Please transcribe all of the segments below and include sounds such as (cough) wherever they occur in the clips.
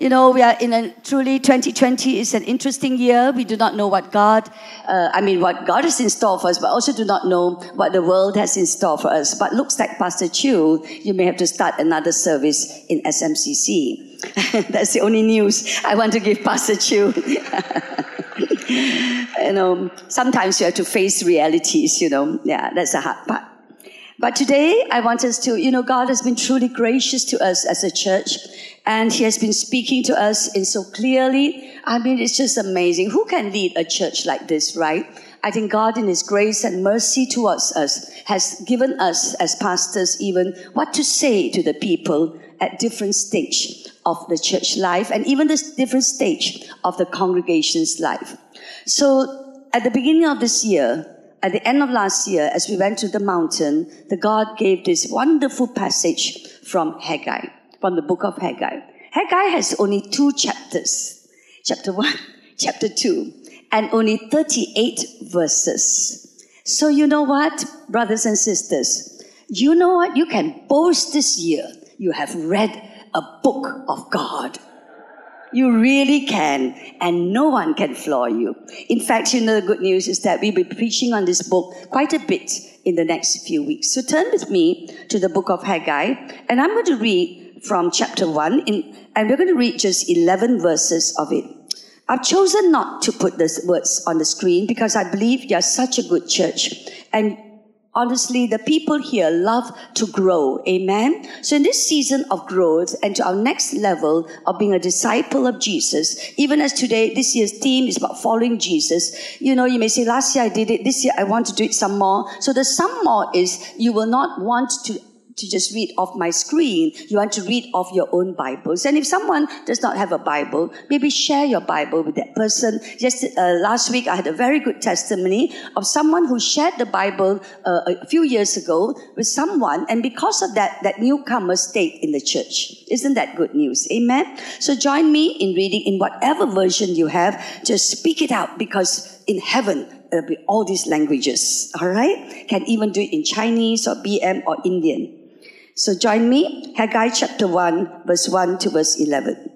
You know, we are in a truly 2020 is an interesting year. We do not know what God, uh, I mean, what God has in store for us, but also do not know what the world has in store for us. But looks like Pastor Chu, you may have to start another service in SMCC. (laughs) That's the only news I want to give Pastor Chu. (laughs) you know, sometimes you have to face realities, you know. Yeah, that's the hard part. But today, I want us to, you know, God has been truly gracious to us as a church, and He has been speaking to us in so clearly. I mean, it's just amazing. Who can lead a church like this, right? I think God, in His grace and mercy towards us, has given us as pastors even what to say to the people at different stage of the church life and even the different stage of the congregation's life. So at the beginning of this year, at the end of last year, as we went to the mountain, the God gave this wonderful passage from Haggai, from the book of Haggai. Haggai has only two chapters, chapter one, (laughs) chapter two, and only 38 verses. So you know what, brothers and sisters? You know what? You can boast this year. You have read a book of God. You really can, and no one can floor you. In fact, you know, the good news is that we'll be preaching on this book quite a bit in the next few weeks. So turn with me to the book of Haggai, and I'm going to read from chapter 1, in, and we're going to read just 11 verses of it. I've chosen not to put the words on the screen because I believe you're such a good church, and honestly, the people here love to grow. Amen. So in this season of growth and to our next level of being a disciple of Jesus, even as today, this year's theme is about following Jesus. You know, you may say, last year I did it. This year I want to do it some more. So the some more is you will not want to to just read off my screen. You want to read off your own Bibles. And if someone does not have a Bible, maybe share your Bible with that person. Just uh, last week, I had a very good testimony of someone who shared the Bible uh, a few years ago with someone, and because of that, that newcomer stayed in the church. Isn't that good news? Amen. So join me in reading in whatever version you have. Just speak it out because in heaven there'll be all these languages. All right, can even do it in Chinese or BM or Indian. So join me, Haggai chapter 1, verse 1 to verse 11.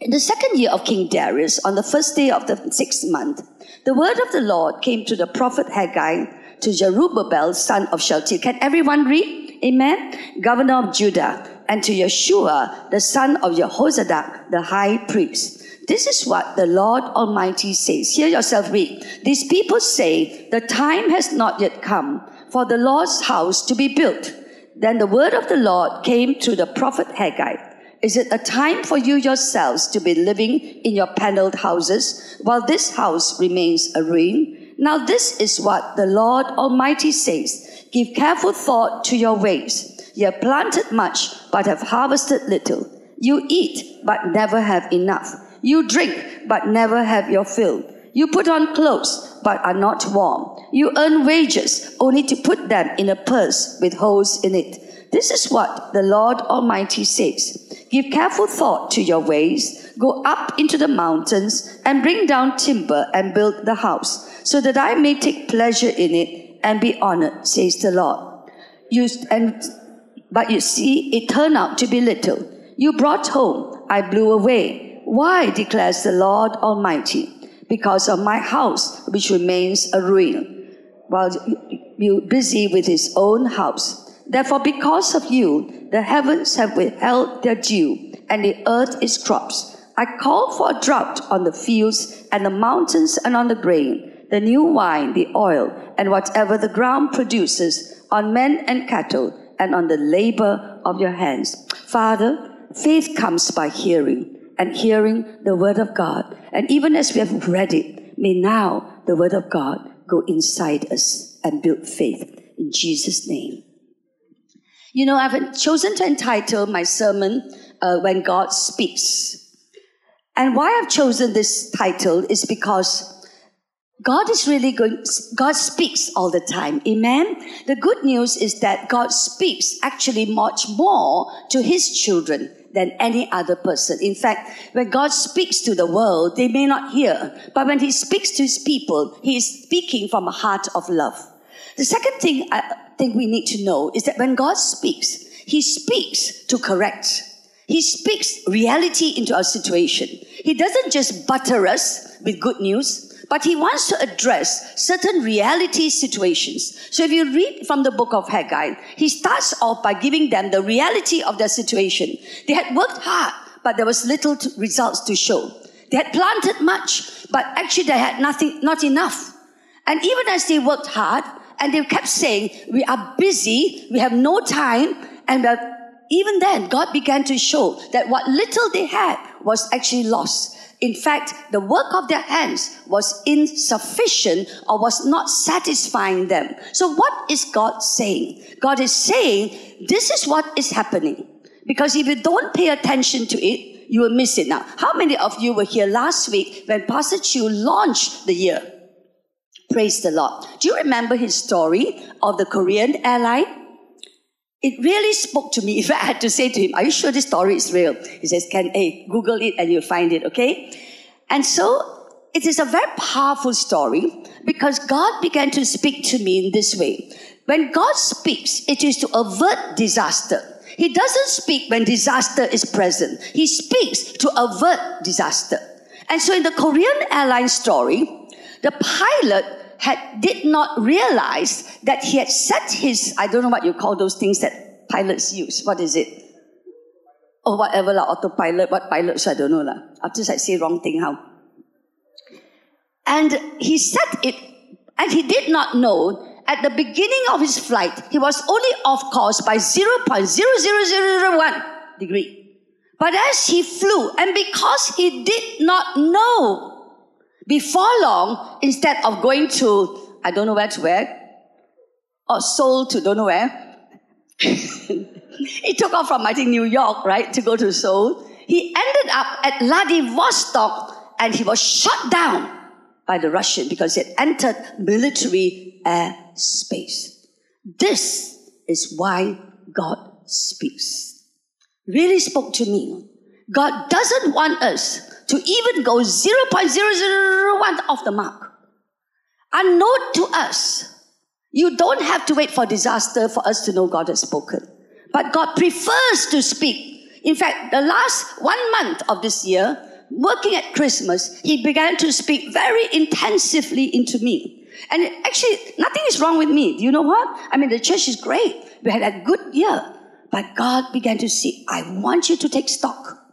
In the second year of King Darius, on the first day of the sixth month, the word of the Lord came to the prophet Haggai to Zerubbabel, son of Shealtiel. Can everyone read? Amen. Governor of Judah, and to Yeshua, the son of Jehozadak, the high priest. This is what the Lord Almighty says. Hear yourself read. These people say, the time has not yet come for the Lord's house to be built. Then the word of the Lord came to the prophet Haggai. Is it a time for you yourselves to be living in your paneled houses while this house remains a ruin? Now this is what the Lord Almighty says. Give careful thought to your ways. You have planted much, but have harvested little. You eat, but never have enough. You drink, but never have your fill. You put on clothes, but are not warm. You earn wages only to put them in a purse with holes in it. This is what the Lord Almighty says. Give careful thought to your ways. Go up into the mountains and bring down timber and build the house, so that I may take pleasure in it and be honored, says the Lord. You, and, but you see, it turned out to be little. You brought home, I blew away. Why, declares the Lord Almighty? Because of my house, which remains a ruin, while you busy with his own house. Therefore, because of you, the heavens have withheld their dew, and the earth is crops. I call for a drought on the fields and the mountains and on the grain, the new wine, the oil, and whatever the ground produces, on men and cattle, and on the labor of your hands. Father, faith comes by hearing and hearing the word of God. And even as we have read it, may now the word of God go inside us and build faith in Jesus' name. You know, I've chosen to entitle my sermon uh, When God Speaks. And why I've chosen this title is because God is really going, God speaks all the time. Amen. The good news is that God speaks actually much more to his children than any other person. In fact, when God speaks to the world, they may not hear. But when He speaks to His people, He is speaking from a heart of love. The second thing I think we need to know is that when God speaks, He speaks to correct. He speaks reality into our situation. He doesn't just butter us with good news, but he wants to address certain reality situations. So if you read from the book of Haggai, he starts off by giving them the reality of their situation. They had worked hard, but there was little to, results to show. They had planted much, but actually they had nothing, not enough. And even as they worked hard, and they kept saying, we are busy, we have no time, and even then, God began to show that what little they had was actually lost. In fact, the work of their hands was insufficient or was not satisfying them. So what is God saying? God is saying, this is what is happening. Because if you don't pay attention to it, you will miss it now. How many of you were here last week when Pastor Chu launched the year? Praise the Lord. Do you remember his story of the Korean airline? It really spoke to me. (laughs) If I had to say to him, Are you sure this story is real? He says, Can hey, Google it and you'll find it, okay? And so it is a very powerful story because God began to speak to me in this way. When God speaks, it is to avert disaster. He doesn't speak when disaster is present. He speaks to avert disaster. And so in the Korean airline story, the pilot had did not realize that he had set his I don't know what you call those things that pilots use. What is it? Or whatever la autopilot, what pilots I don't know la. After I say wrong thing how. And he set it and he did not know at the beginning of his flight, he was only off course by 0.00001 degree. But as he flew, and because he did not know before long, instead of going to, I don't know where to where, or Seoul to don't know where, (laughs) he took off from, I think, New York, right, to go to Seoul. He ended up at Vladivostok and he was shot down by the Russian because it entered military airspace. This is why God speaks. Really spoke to me. God doesn't want us to even go 0.001 off the mark. Unknown to us, you don't have to wait for disaster for us to know God has spoken. But God prefers to speak. In fact, the last one month of this year, working at Christmas, He began to speak very intensively into me. And actually, nothing is wrong with me. Do you know what? I mean, the church is great. We had a good year. But God began to see, I want you to take stock.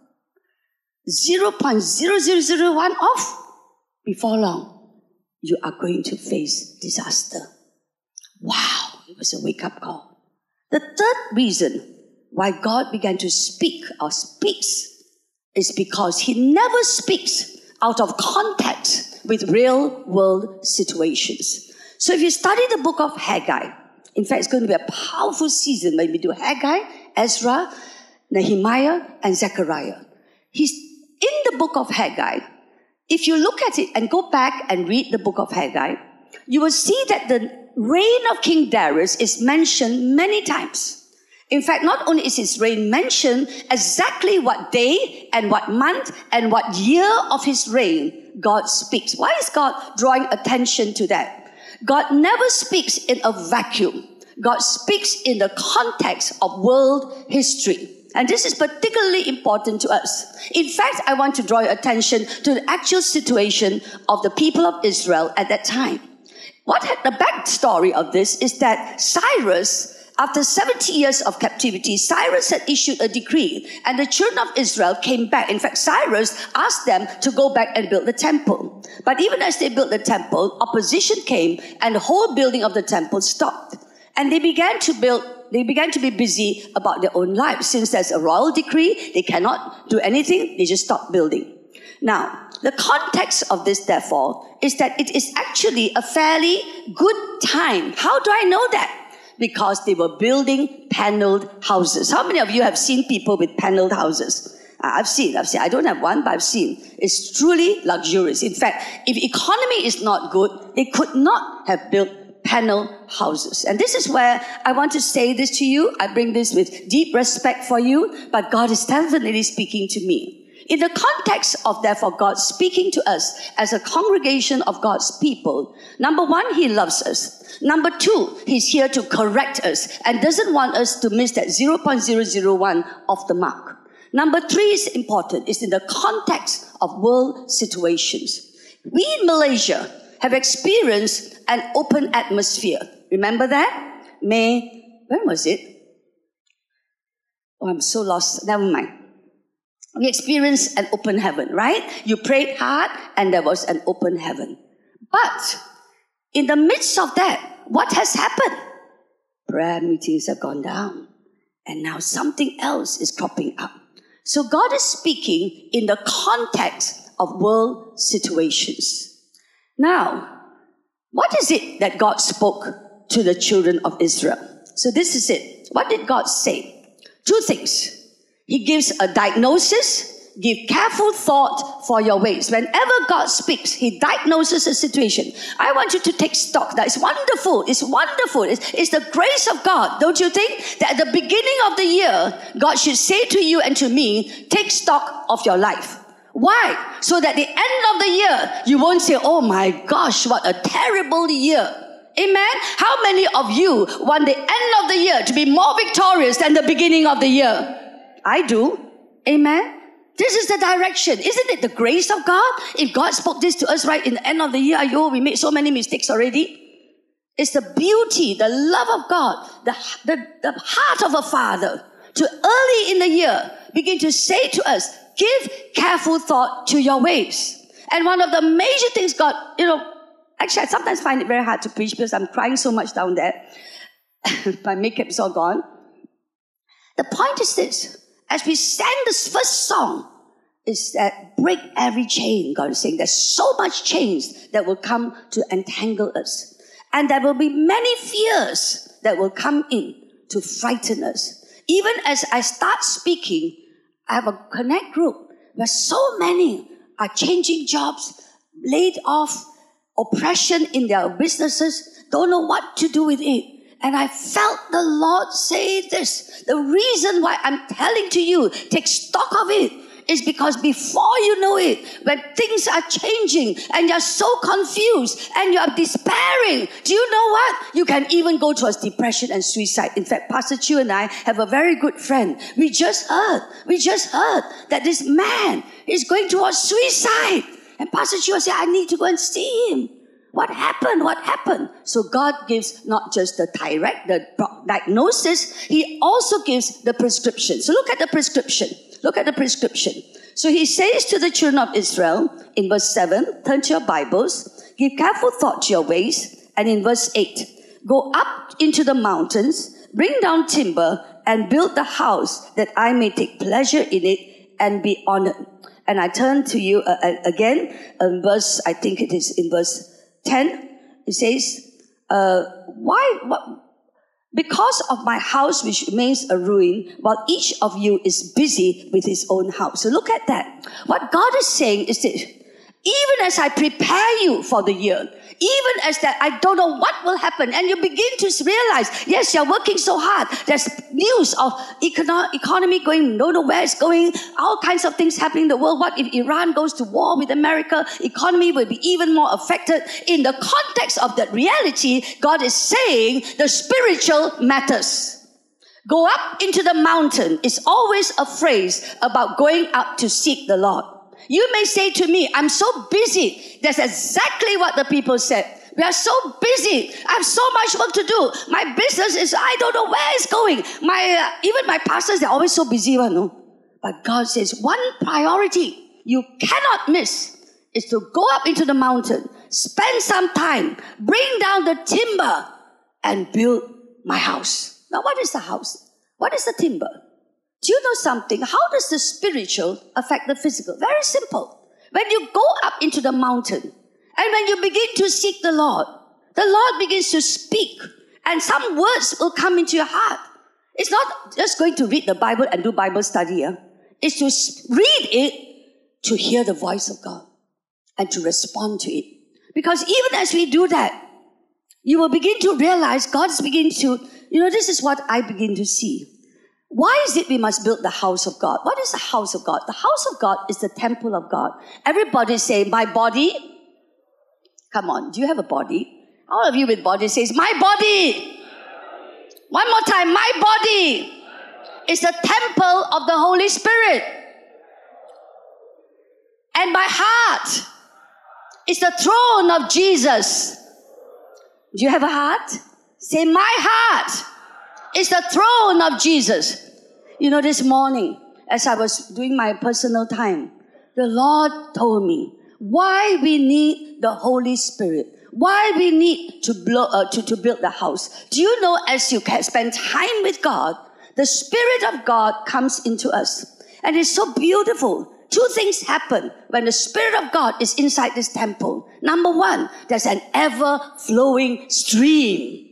0.0001 off, before long, you are going to face disaster. Wow, it was a wake up call. The third reason why God began to speak or speaks is because He never speaks out of context with real world situations. So if you study the book of Haggai, in fact, it's going to be a powerful season when we do Haggai, Ezra, Nehemiah, and Zechariah. He's in the book of Haggai, if you look at it and go back and read the book of Haggai, you will see that the reign of King Darius is mentioned many times. In fact, not only is his reign mentioned, exactly what day and what month and what year of his reign God speaks. Why is God drawing attention to that? God never speaks in a vacuum. God speaks in the context of world history. And this is particularly important to us. In fact, I want to draw your attention to the actual situation of the people of Israel at that time. What had the backstory of this is that Cyrus, after 70 years of captivity, Cyrus had issued a decree and the children of Israel came back. In fact, Cyrus asked them to go back and build the temple. But even as they built the temple, opposition came and the whole building of the temple stopped. And they began to build they began to be busy about their own lives. Since there's a royal decree, they cannot do anything, they just stop building. Now, the context of this, therefore, is that it is actually a fairly good time. How do I know that? Because they were building paneled houses. How many of you have seen people with paneled houses? I've seen, I've seen. I don't have one, but I've seen. It's truly luxurious. In fact, if economy is not good, they could not have built panel houses. And this is where I want to say this to you. I bring this with deep respect for you, but God is definitely speaking to me. In the context of therefore God speaking to us as a congregation of God's people, number one, He loves us. Number two, He's here to correct us and doesn't want us to miss that 0.001 of the mark. Number three is important. It's in the context of world situations. We in Malaysia have experienced an open atmosphere. Remember that? May, when was it? Oh, I'm so lost. Never mind. We experienced an open heaven, right? You prayed hard and there was an open heaven. But in the midst of that, what has happened? Prayer meetings have gone down. And now something else is cropping up. So God is speaking in the context of world situations. Now, what is it that God spoke to the children of Israel? So this is it. What did God say? Two things. He gives a diagnosis give careful thought for your ways. Whenever God speaks, He diagnoses a situation. I want you to take stock. That is wonderful. It's wonderful. It's, it's the grace of God. Don't you think that at the beginning of the year, God should say to you and to me, take stock of your life. Why? So that the end of the year, you won't say, oh my gosh, what a terrible year. Amen. How many of you want the end of the year to be more victorious than the beginning of the year? I do. Amen. This is the direction. Isn't it the grace of God? If God spoke this to us right in the end of the year, ayo, we made so many mistakes already. It's the beauty, the love of God, the, the, the heart of a father to early in the year begin to say to us, give careful thought to your ways. And one of the major things God, you know, actually I sometimes find it very hard to preach because I'm crying so much down there. (laughs) My makeup is all gone. The point is this as we sang this first song, is that break every chain, God is saying. There's so much chains that will come to entangle us. And there will be many fears that will come in to frighten us. Even as I start speaking, I have a connect group where so many are changing jobs, laid off, oppression in their businesses, don't know what to do with it. And I felt the Lord say this. The reason why I'm telling to you, take stock of it, is because before you know it, when things are changing and you're so confused and you're despairing, do you know what? You can even go towards depression and suicide. In fact, Pastor Chu and I have a very good friend. We just heard, we just heard that this man is going towards suicide. And Pastor Chu said, I need to go and see him. What happened? What happened? So God gives not just the direct, the diagnosis, He also gives the prescription. So look at the prescription. Look at the prescription. So He says to the children of Israel in verse 7, turn to your Bibles, give careful thought to your ways. And in verse 8, go up into the mountains, bring down timber, and build the house that I may take pleasure in it and be honored. And I turn to you uh, uh again, in verse, I think it is in verse 10, it says, uh, why, what, because of my house which remains a ruin, while each of you is busy with his own house. So look at that. What God is saying is that even as I prepare you for the year, even as that I don't know what will happen, and you begin to realize, yes, you're working so hard. There's news of econo- economy going, don't know where it's going, all kinds of things happening in the world. What if Iran goes to war with America? Economy will be even more affected. In the context of that reality, God is saying the spiritual matters. Go up into the mountain is always a phrase about going up to seek the Lord. You may say to me, I'm so busy. That's exactly what the people said. We are so busy. I have so much work to do. My business is, I don't know where it's going. My, uh, even my pastors, they're always so busy, you know. But God says, one priority you cannot miss is to go up into the mountain, spend some time, bring down the timber, and build my house. Now, what is the house? What is the timber? Do you know something? How does the spiritual affect the physical? Very simple. When you go up into the mountain and when you begin to seek the Lord, the Lord begins to speak and some words will come into your heart. It's not just going to read the Bible and do Bible study. It's to read it to hear the voice of God and to respond to it. Because even as we do that, you will begin to realize God's beginning to, you know, this is what I begin to see. Why is it we must build the house of God? What is the house of God? The house of God is the temple of God. Everybody say, my body. Come on, do you have a body? All of you with body says, my body. One more time, my body. is the temple of the Holy Spirit. And my heart is the throne of Jesus. Do you have a heart? Say, my heart is the throne of Jesus. You know, this morning, as I was doing my personal time, the Lord told me why we need the Holy Spirit. Why we need to, blow, uh, to, to build the house. Do you know as you can spend time with God, the Spirit of God comes into us. And it's so beautiful. Two things happen when the Spirit of God is inside this temple. Number one, there's an ever flowing stream.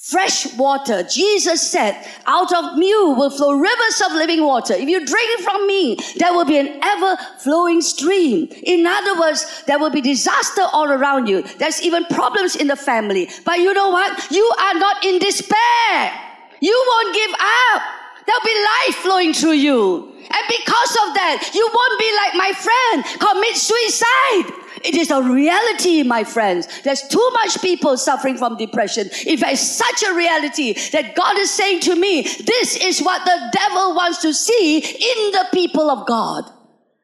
Fresh water. Jesus said, out of me will flow rivers of living water. If you drink from me, there will be an ever flowing stream. In other words, there will be disaster all around you. There's even problems in the family. But you know what? You are not in despair. You won't give up. There'll be life flowing through you. And because of that, you won't be like my friend, commit suicide. It is a reality, my friends. There's too much people suffering from depression. In fact, it's such a reality that God is saying to me, this is what the devil wants to see in the people of God.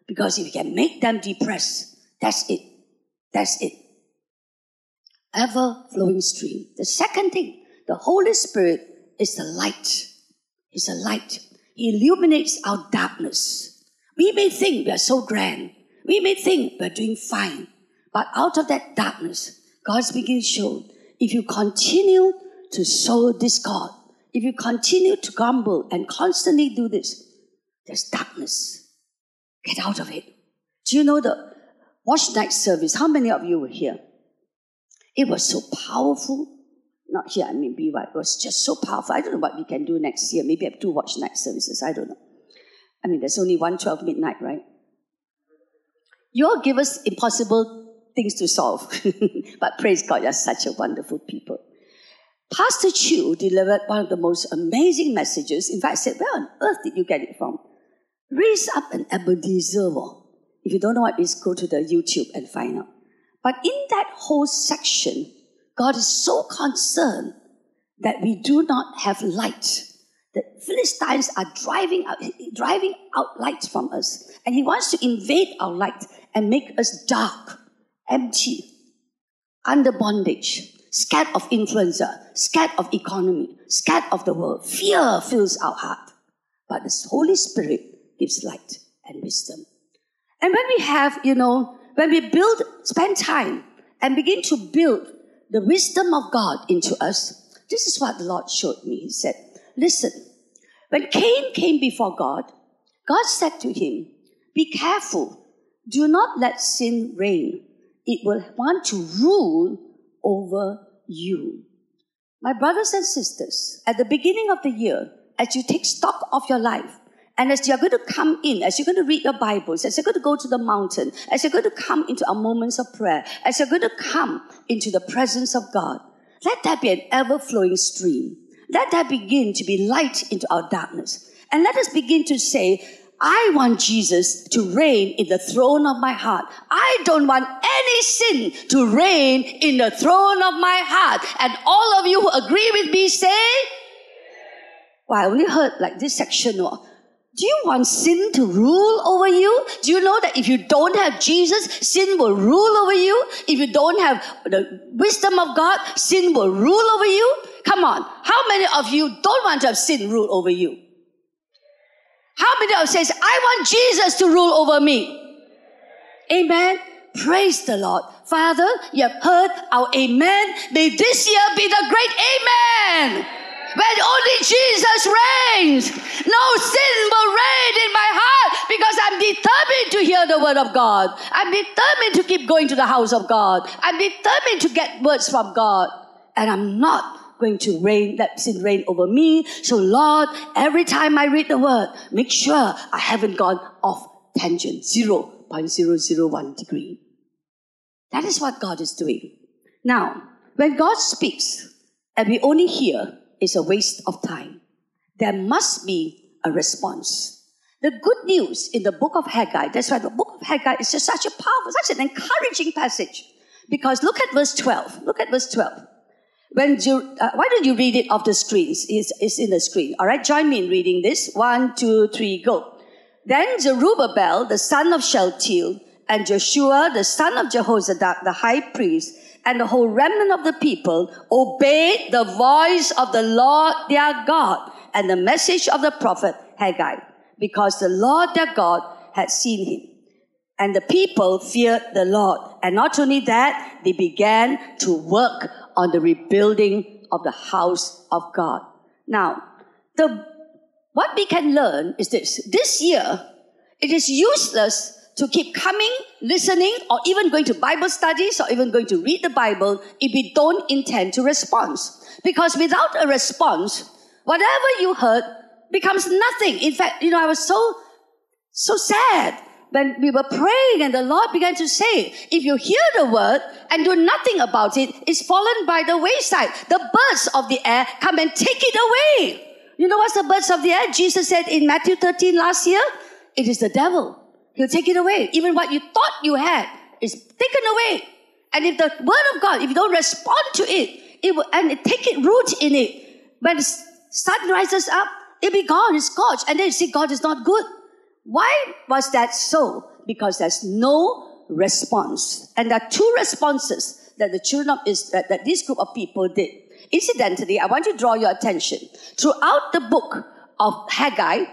Because if you can make them depressed, that's it. That's it. Ever flowing stream. The second thing, the Holy Spirit is the light. He's a light. He illuminates our darkness. We may think we are so grand. We may think we're doing fine. But out of that darkness, God's beginning to show if you continue to sow discord, if you continue to grumble and constantly do this, there's darkness. Get out of it. Do you know the watch night service? How many of you were here? It was so powerful not here, I mean be BY, it was just so powerful. I don't know what we can do next year. Maybe have two watch night services. I don't know. I mean, there's only one 12 midnight, right? You all give us impossible things to solve. (laughs) but praise God, you're such a wonderful people. Pastor Chu delivered one of the most amazing messages. In fact, I said, Where on earth did you get it from? Raise up an Ebenezer. If you don't know what it is, go to the YouTube and find out. But in that whole section, God is so concerned that we do not have light. The Philistines are driving out, driving out light from us. And he wants to invade our light and make us dark, empty, under bondage, scared of influencer, scared of economy, scared of the world. Fear fills our heart. But the Holy Spirit gives light and wisdom. And when we have, you know, when we build, spend time and begin to build the wisdom of God into us, this is what the Lord showed me. He said, Listen, when Cain came before God, God said to him, Be careful, do not let sin reign. It will want to rule over you. My brothers and sisters, at the beginning of the year, as you take stock of your life, and as you're going to come in, as you're going to read your Bibles, as you're going to go to the mountain, as you're going to come into our moments of prayer, as you're going to come into the presence of God, let that be an ever flowing stream. Let that begin to be light into our darkness. And let us begin to say, I want Jesus to reign in the throne of my heart. I don't want any sin to reign in the throne of my heart. And all of you who agree with me say, well, I only heard like this section. Do you want sin to rule over you? Do you know that if you don't have Jesus, sin will rule over you? If you don't have the wisdom of God, sin will rule over you? Come on. How many of you don't want to have sin rule over you? How many of says, I want Jesus to rule over me? Amen. Praise the Lord. Father, you have heard our amen. May this year be the great amen when only Jesus reigns. No sin will reign in my heart because I'm determined to hear the word of God. I'm determined to keep going to the house of God. I'm determined to get words from God. And I'm not going to let sin reign over me. So Lord, every time I read the word, make sure I haven't gone off tangent, 0.001 degree. That is what God is doing. Now, when God speaks, and we only hear, is a waste of time. There must be a response. The good news in the book of Haggai, that's why the book of Haggai is just such a powerful, such an encouraging passage. Because look at verse 12. Look at verse 12. When you, uh, why don't you read it off the screens? It's, it's in the screen. All right, join me in reading this. One, two, three, go. Then Zerubbabel, the son of Shealtiel, and Joshua, the son of Jehozadak, the high priest, and the whole remnant of the people obeyed the voice of the Lord their God and the message of the prophet Haggai, because the Lord their God had seen him. And the people feared the Lord. And not only that, they began to work on the rebuilding of the house of God. Now, the, what we can learn is this. This year, it is useless to keep coming, listening, or even going to Bible studies or even going to read the Bible if we don't intend to respond. Because without a response, whatever you heard becomes nothing. In fact, you know, I was so, so sad when we were praying and the Lord began to say, if you hear the word and do nothing about it, it's fallen by the wayside. The birds of the air come and take it away. You know what's the birds of the air? Jesus said in Matthew 13 last year? It is the devil. He'll take it away. Even what you thought you had is taken away. And if the word of God, if you don't respond to it, it will, and it take it root in it, when the sun rises up, it'll be gone, it's scorched. And then you see God is not good. Why was that so? Because there's no response. And there are two responses that the children of Israel, that, this group of people did. Incidentally, I want to draw your attention. Throughout the book of Haggai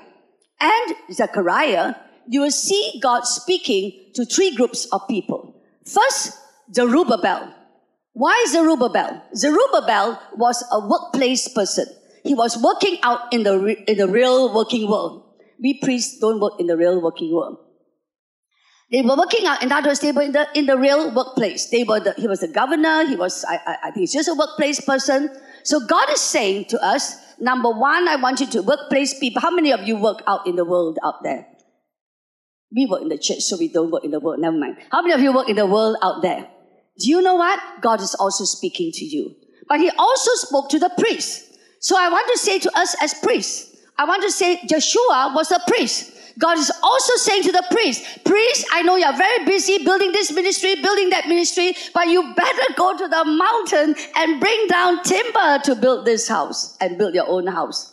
and Zechariah, you will see God speaking to three groups of people. First, Zerubbabel. Why Zerubbabel? Zerubbabel was a workplace person. He was working out in the, in the real working world. We priests don't work in the real working world. They were working out, in words, they were in the, in the real workplace. They were the, he was the governor, he was, I, I, I think he's just a workplace person. So God is saying to us, number one, I want you to workplace people. How many of you work out in the world out there? We work in the church, so we don't work in the world. Never mind. How many of you work in the world out there? Do you know what? God is also speaking to you. But he also spoke to the priests. So I want to say to us as priests, I want to say Joshua was a priest. God is also saying to the priest, priest, I know you're very busy building this ministry, building that ministry, but you better go to the mountain and bring down timber to build this house and build your own house.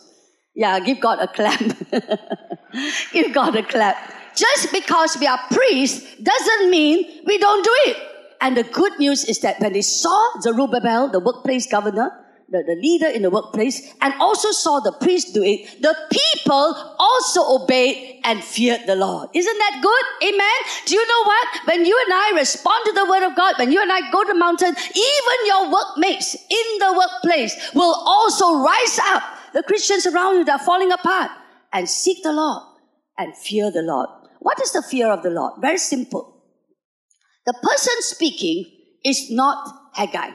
Yeah, give God a clap. (laughs) give God a clap. Just because we are priests doesn't mean we don't do it. And the good news is that when they saw Zerubbabel, the workplace governor, the, the leader in the workplace, and also saw the priest do it, the people also obeyed and feared the Lord. Isn't that good? Amen. Do you know what? When you and I respond to the word of God, when you and I go to the mountain, even your workmates in the workplace will also rise up. The Christians around you that are falling apart and seek the Lord and fear the Lord. What is the fear of the Lord? Very simple. The person speaking is not Haggai.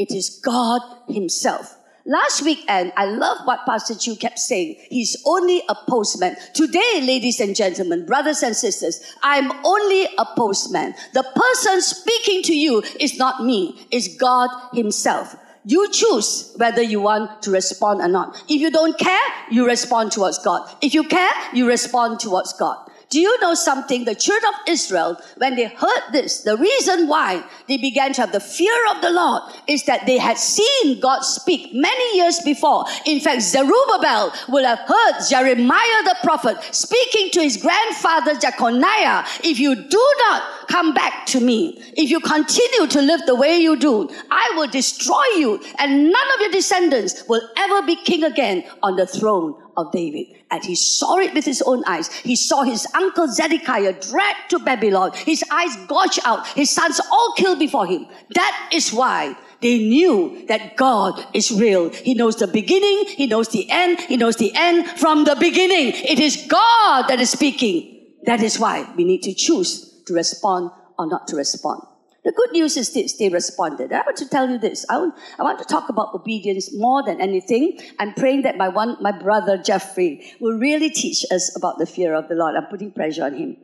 It is God Himself. Last weekend, I love what Pastor Chu kept saying. He's only a postman. Today, ladies and gentlemen, brothers and sisters, I'm only a postman. The person speaking to you is not me, it's God Himself. You choose whether you want to respond or not. If you don't care, you respond towards God. If you care, you respond towards God. Do you know something? The children of Israel, when they heard this, the reason why they began to have the fear of the Lord is that they had seen God speak many years before. In fact, Zerubbabel will have heard Jeremiah the prophet speaking to his grandfather Jeconiah, if you do not come back to me, if you continue to live the way you do, I will destroy you and none of your descendants will ever be king again on the throne of David. And he saw it with his own eyes. He saw his uncle Zedekiah dragged to Babylon, his eyes gouged out, his sons all killed before him. That is why they knew that God is real. He knows the beginning, He knows the end, He knows the end from the beginning. It is God that is speaking. That is why we need to choose to respond or not to respond. The good news is this, they responded. I want to tell you this. I want, I want to talk about obedience more than anything. I'm praying that my one, my brother Jeffrey will really teach us about the fear of the Lord. I'm putting pressure on him.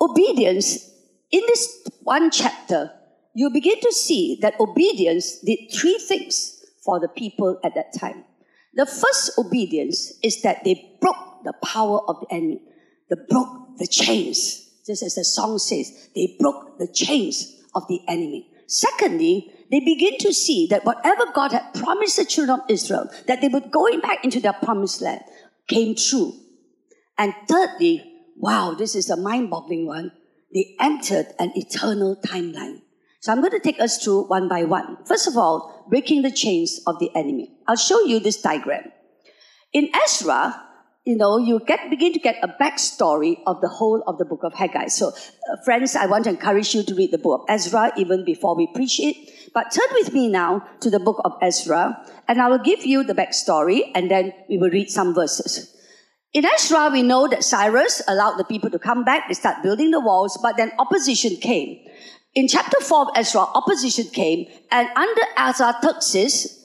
Obedience, in this one chapter, you begin to see that obedience did three things for the people at that time. The first obedience is that they broke the power of the enemy. They broke the chains just as the song says, they broke the chains of the enemy. Secondly, they begin to see that whatever God had promised the children of Israel, that they would going back into their promised land, came true. And thirdly, wow, this is a mind-boggling one. They entered an eternal timeline. So I'm going to take us through one by one. First of all, breaking the chains of the enemy. I'll show you this diagram. In Ezra, you know, you get begin to get a backstory of the whole of the book of Haggai. So, uh, friends, I want to encourage you to read the book of Ezra even before we preach it. But turn with me now to the book of Ezra, and I will give you the backstory, and then we will read some verses. In Ezra, we know that Cyrus allowed the people to come back. They start building the walls, but then opposition came. In chapter 4 of Ezra, opposition came, and under Artaxerxes,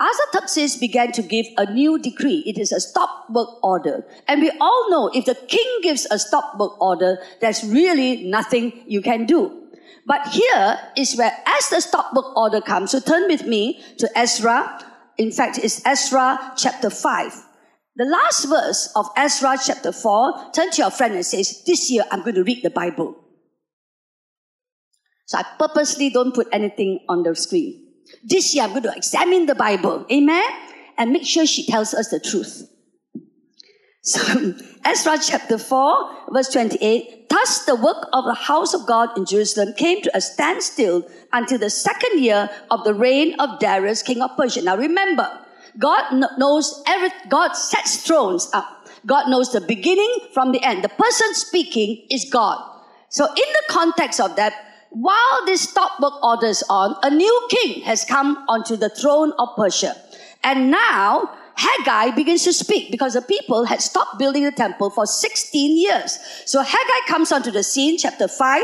Artaxerxes began to give a new decree. It is a stop work order. And we all know if the king gives a stop work order, there's really nothing you can do. But here is where, as the stop work order comes, so turn with me to Ezra. In fact, it's Ezra chapter 5. The last verse of Ezra chapter 4, turn to your friend and says, This year I'm going to read the Bible. So I purposely don't put anything on the screen. This year I'm going to examine the Bible. Amen? And make sure she tells us the truth. So, (laughs) Ezra chapter 4, verse 28. Thus the work of the house of God in Jerusalem came to a standstill until the second year of the reign of Darius, king of Persia. Now remember, God knows every, God sets thrones up. God knows the beginning from the end. The person speaking is God. So in the context of that, while this stop work order is on, a new king has come onto the throne of Persia. And now Haggai begins to speak because the people had stopped building the temple for 16 years. So Haggai comes onto the scene, chapter 5.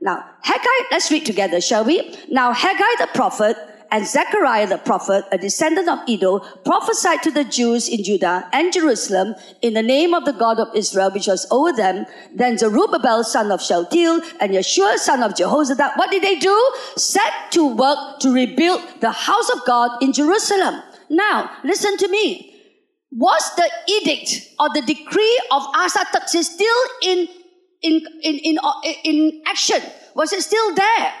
Now, Haggai, let's read together, shall we? Now, Haggai the prophet and Zechariah the prophet, a descendant of Iddo, prophesied to the Jews in Judah and Jerusalem in the name of the God of Israel, which was over them. Then Zerubbabel, son of Shealtiel, and Yeshua, son of Jehozadak, what did they do? Set to work to rebuild the house of God in Jerusalem. Now, listen to me. Was the edict or the decree of Artaxerxes still in, in, in, in, in action? Was it still there?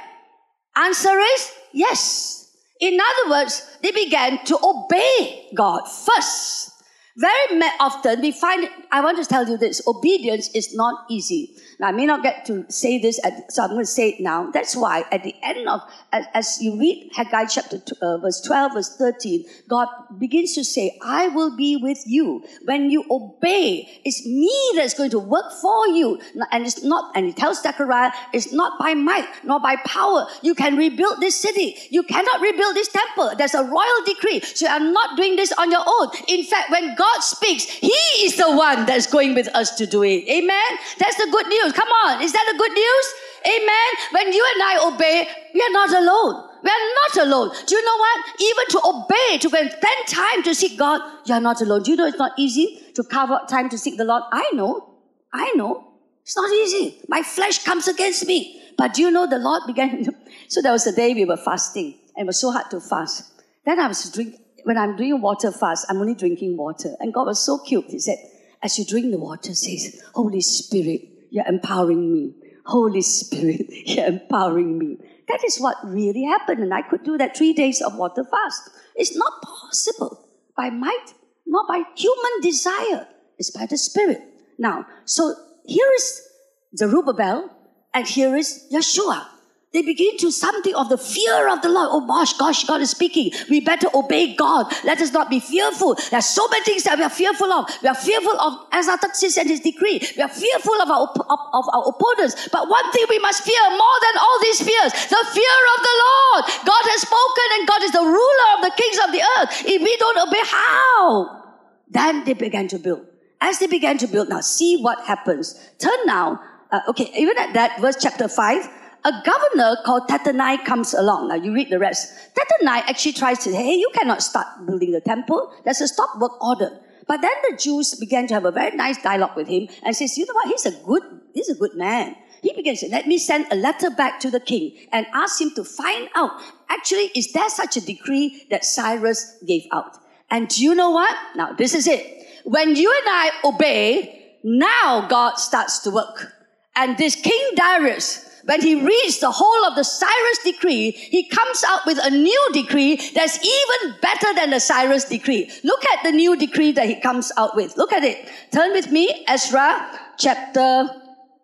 Answer is yes. In other words, they began to obey God first. Very often we find, I want to tell you this, obedience is not easy. Now, I may not get to say this, at, so I'm going to say it now. That's why at the end of, as, you read Haggai chapter uh, verse 12, verse 13, God begins to say, I will be with you. When you obey, it's me that's going to work for you. And it's not, and he tells Zechariah, it's not by might, nor by power. You can rebuild this city. You cannot rebuild this temple. There's a royal decree. So you are not doing this on your own. In fact, when God speaks, He is the one that's going with us to do it. Amen? That's the good news. Come on. Is that the good news? Amen. When you and I obey, we are not alone. We are not alone. Do you know what? Even to obey, to spend time to seek God, you are not alone. Do you know it's not easy to carve out time to seek the Lord? I know. I know. It's not easy. My flesh comes against me. But do you know the Lord began? (laughs) so there was a day we were fasting, and it was so hard to fast. Then I was drinking when I'm doing water fast, I'm only drinking water. And God was so cute. He said, as you drink the water, says, Holy Spirit, you're empowering me. Holy Spirit, (laughs) empowering me. That is what really happened. And I could do that three days of water fast. It's not possible by might, not by human desire. It's by the Spirit. Now, so here is Zerubbabel and here is Yeshua. They begin to something of the fear of the Lord. Oh gosh, gosh, God is speaking. We better obey God. Let us not be fearful. There are so many things that we are fearful of. We are fearful of Artaxerxes and his decree. We are fearful of our, of, of our opponents. But one thing we must fear more than all these fears, the fear of the Lord. God has spoken and God is the ruler of the kings of the earth. If we don't obey, how? Then they began to build. As they began to build, now see what happens. Turn now, uh, okay, even at that verse chapter 5, a governor called Tattenai comes along. Now you read the rest. Tattenai actually tries to say, hey, you cannot start building the temple. There's a stop work order. But then the Jews began to have a very nice dialogue with him and says, you know what, he's a good, he's a good man. He begins to say, let me send a letter back to the king and ask him to find out, actually, is there such a decree that Cyrus gave out? And do you know what? Now, this is it. When you and I obey, now God starts to work. And this King Darius, when he reads the whole of the Cyrus decree, he comes out with a new decree that's even better than the Cyrus decree. Look at the new decree that he comes out with. Look at it. Turn with me, Ezra chapter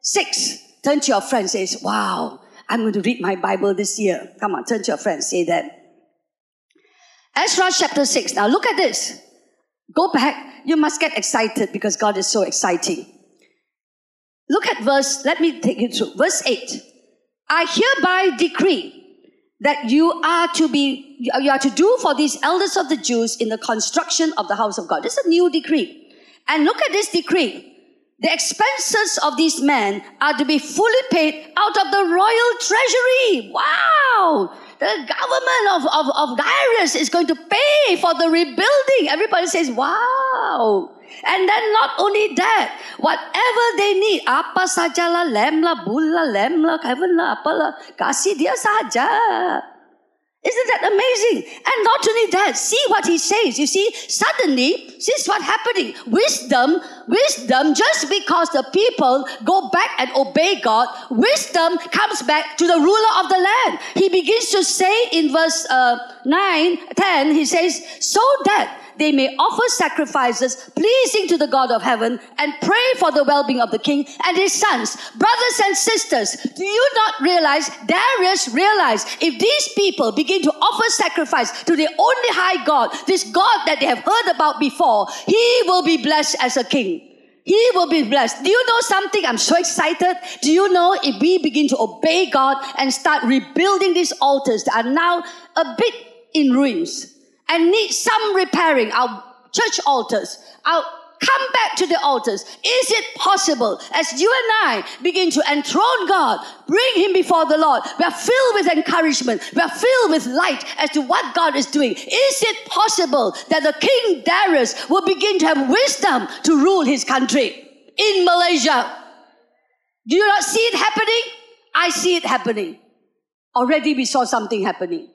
6. Turn to your friend says, wow, I'm going to read my Bible this year. Come on, turn to your friend, say that. Ezra chapter 6. Now look at this. Go back. You must get excited because God is so exciting. Look at verse, let me take you through. Verse 8. I hereby decree that you are to be, you are to do for these elders of the Jews in the construction of the house of God. This is a new decree. And look at this decree. The expenses of these men are to be fully paid out of the royal treasury. Wow! The government of, of, of Darius is going to pay for the rebuilding. Everybody says, wow. And then not only that, whatever they need, apa sajalah, lem lah, bull lah, lem lah, heaven lah, apalah, kasih dia saja. Isn't that amazing? And not only that, see what he says. You see, suddenly, this is what happening. Wisdom, wisdom, just because the people go back and obey God, wisdom comes back to the ruler of the land. He begins to say in verse uh, 9, 10, he says, so that they may offer sacrifices pleasing to the God of heaven and pray for the well-being of the king and his sons. Brothers and sisters, do you not realize, Darius realized, if these people begin to offer sacrifice to the only high God, this God that they have heard about before, he will be blessed as a king. He will be blessed. Do you know something? I'm so excited. Do you know if we begin to obey God and start rebuilding these altars that are now a bit in ruins? And need some repairing, our church altars, our come back to the altars. Is it possible as you and I begin to enthrone God, bring Him before the Lord? We are filled with encouragement. We are filled with light as to what God is doing. Is it possible that the King Darius will begin to have wisdom to rule his country in Malaysia? Do you not see it happening? I see it happening. Already we saw something happening.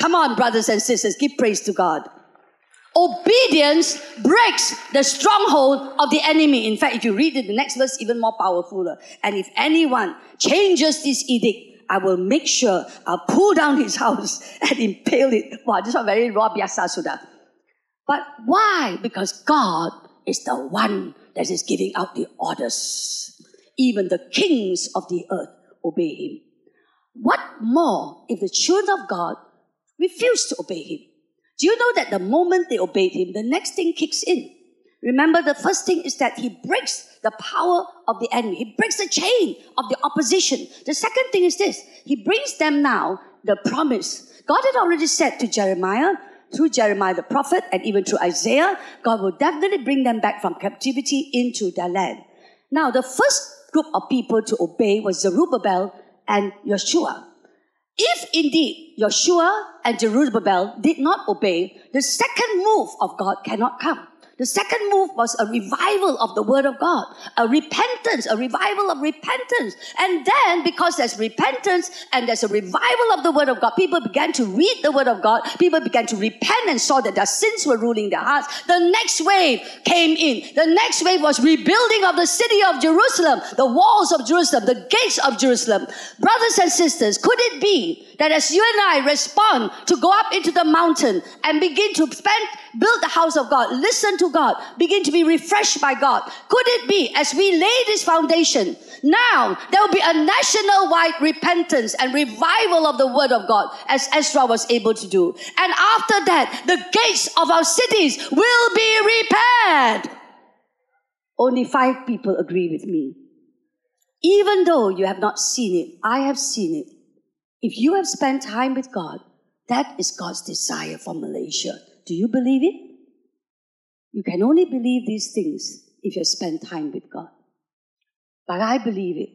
Come on, brothers and sisters, give praise to God. Obedience breaks the stronghold of the enemy. In fact, if you read it, the next verse even more powerful. And if anyone changes this edict, I will make sure I'll pull down his house (laughs) and impale it. Wow, this one very raw biasa. But why? Because God is the one that is giving out the orders. Even the kings of the earth obey him. What more if the children of God refused to obey him. Do you know that the moment they obeyed him, the next thing kicks in? Remember, the first thing is that he breaks the power of the enemy. He breaks the chain of the opposition. The second thing is this. He brings them now the promise. God had already said to Jeremiah, through Jeremiah the prophet, and even through Isaiah, God will definitely bring them back from captivity into their land. Now, the first group of people to obey was Zerubbabel and Joshua. If indeed Joshua and Zerubbabel did not obey, the second move of God cannot come. The second move was a revival of the word of God, a repentance, a revival of repentance. And then, because there's repentance and there's a revival of the word of God, people began to read the word of God, people began to repent and saw that their sins were ruling their hearts. The next wave came in. The next wave was rebuilding of the city of Jerusalem, the walls of Jerusalem, the gates of Jerusalem. Brothers and sisters, could it be that as you and I respond to go up into the mountain and begin to spend, build the house of God, listen to God, begin to be refreshed by God, could it be as we lay this foundation, now there will be a national wide repentance and revival of the word of God as Ezra was able to do. And after that, the gates of our cities will be repaired. Only five people agree with me. Even though you have not seen it, I have seen it. If you have spent time with God, that is God's desire for Malaysia. Do you believe it? You can only believe these things if you spend time with God. But I believe it.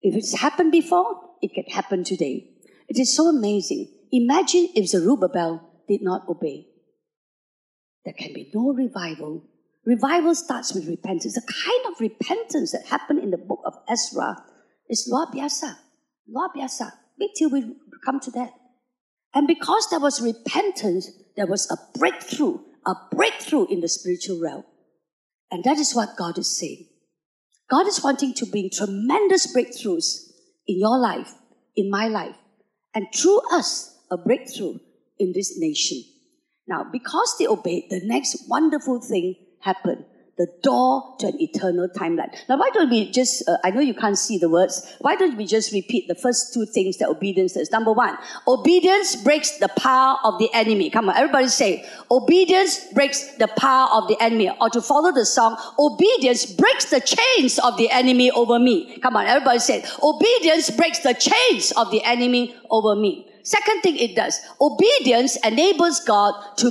If it's happened before, it can happen today. It is so amazing. Imagine if Zerubbabel did not obey. There can be no revival. Revival starts with repentance. The kind of repentance that happened in the book of Ezra is luar biasa. Luar biasa. Wait till we come to that. And because there was repentance, there was a breakthrough, a breakthrough in the spiritual realm. And that is what God is saying. God is wanting to bring tremendous breakthroughs in your life, in my life, and through us, a breakthrough in this nation. Now, because they obeyed, the next wonderful thing happened the door to an eternal timeline. Now, why don't we just, uh, I know you can't see the words, why don't we just repeat the first two things that obedience is? Number one, obedience breaks the power of the enemy. Come on, everybody say, obedience breaks the power of the enemy. Or to follow the song, obedience breaks the chains of the enemy over me. Come on, everybody say, obedience breaks the chains of the enemy over me. Second thing it does, obedience enables God to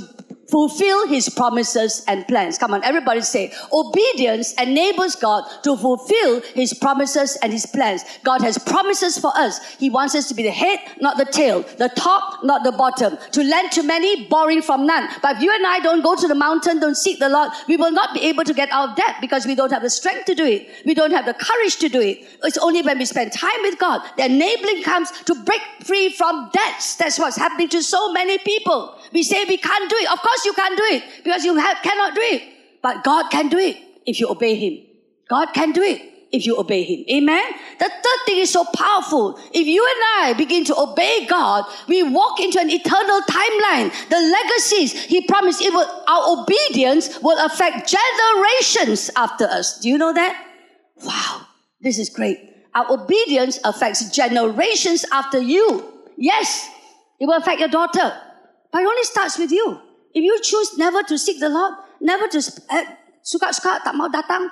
fulfill his promises and plans. Come on, everybody say, obedience enables God to fulfill his promises and his plans. God has promises for us. He wants us to be the head, not the tail, the top, not the bottom, to lend to many, borrowing from none. But if you and I don't go to the mountain, don't seek the Lord, we will not be able to get out of debt because we don't have the strength to do it. We don't have the courage to do it. It's only when we spend time with God, the enabling comes to break free from debts. That's what's happening to so many people. We say we can't do it. Of course you can't do it because you have, cannot do it. But God can do it if you obey Him. God can do it if you obey Him. Amen? The third thing is so powerful. If you and I begin to obey God, we walk into an eternal timeline. The legacies He promised, it will, our obedience will affect generations after us. Do you know that? Wow, this is great. Our obedience affects generations after you. Yes, it will affect your daughter. But it only starts with you. If you choose never to seek the Lord, never to uh, suka-suka tak mau datang,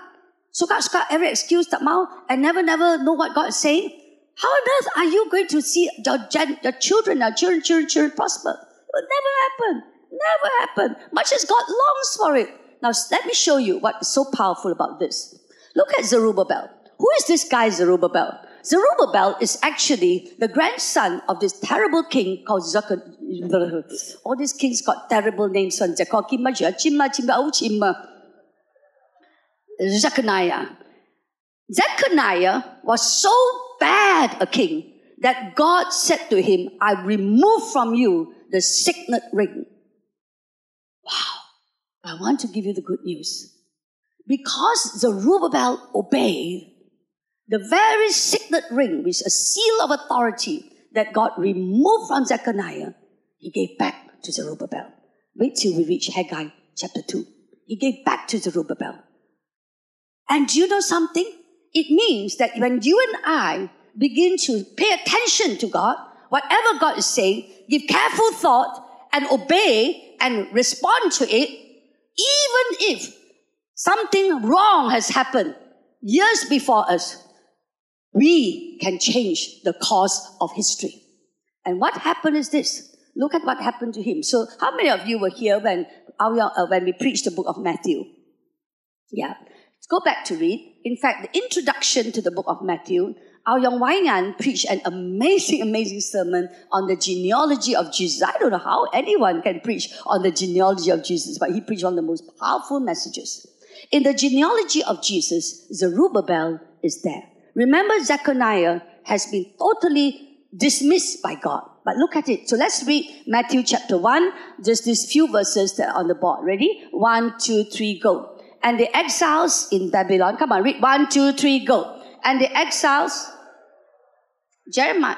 suka-suka every excuse tak mau, and never never know what God is saying, how on earth are you going to see your, gen- your children, your children, children, children prosper? It will never happen. Never happen. Much as God longs for it. Now let me show you what is so powerful about this. Look at Zerubbabel. Who is this guy Zerubbabel? Zerubbabel is actually the grandson of this terrible king called Jeconiah. (laughs) All these kings got terrible names. On Jeconiah Jeconiah was so bad a king that God said to him, I remove from you the signet ring. Wow. I want to give you the good news. Because Zerubbabel obeyed, the very signet ring, which is a seal of authority that God removed from Jeconiah, he gave back to Zerubbabel. Wait till we reach Haggai chapter 2. He gave back to Zerubbabel. And do you know something? It means that when you and I begin to pay attention to God, whatever God is saying, give careful thought and obey and respond to it, even if something wrong has happened years before us, we can change the course of history. And what happened is this. Look at what happened to him. So, how many of you were here when, uh, when we preached the book of Matthew? Yeah. Let's go back to read. In fact, the introduction to the book of Matthew, Ao Yong Wai preached an amazing, amazing sermon on the genealogy of Jesus. I don't know how anyone can preach on the genealogy of Jesus, but he preached one of the most powerful messages. In the genealogy of Jesus, Zerubbabel is there. Remember, Jeconiah has been totally dismissed by God. But look at it. So let's read Matthew chapter 1, just these few verses that are on the board. Ready? One, two, three, go. And the exiles in Babylon. Come on, read one, two, three, go. And the exiles, Jeconiah.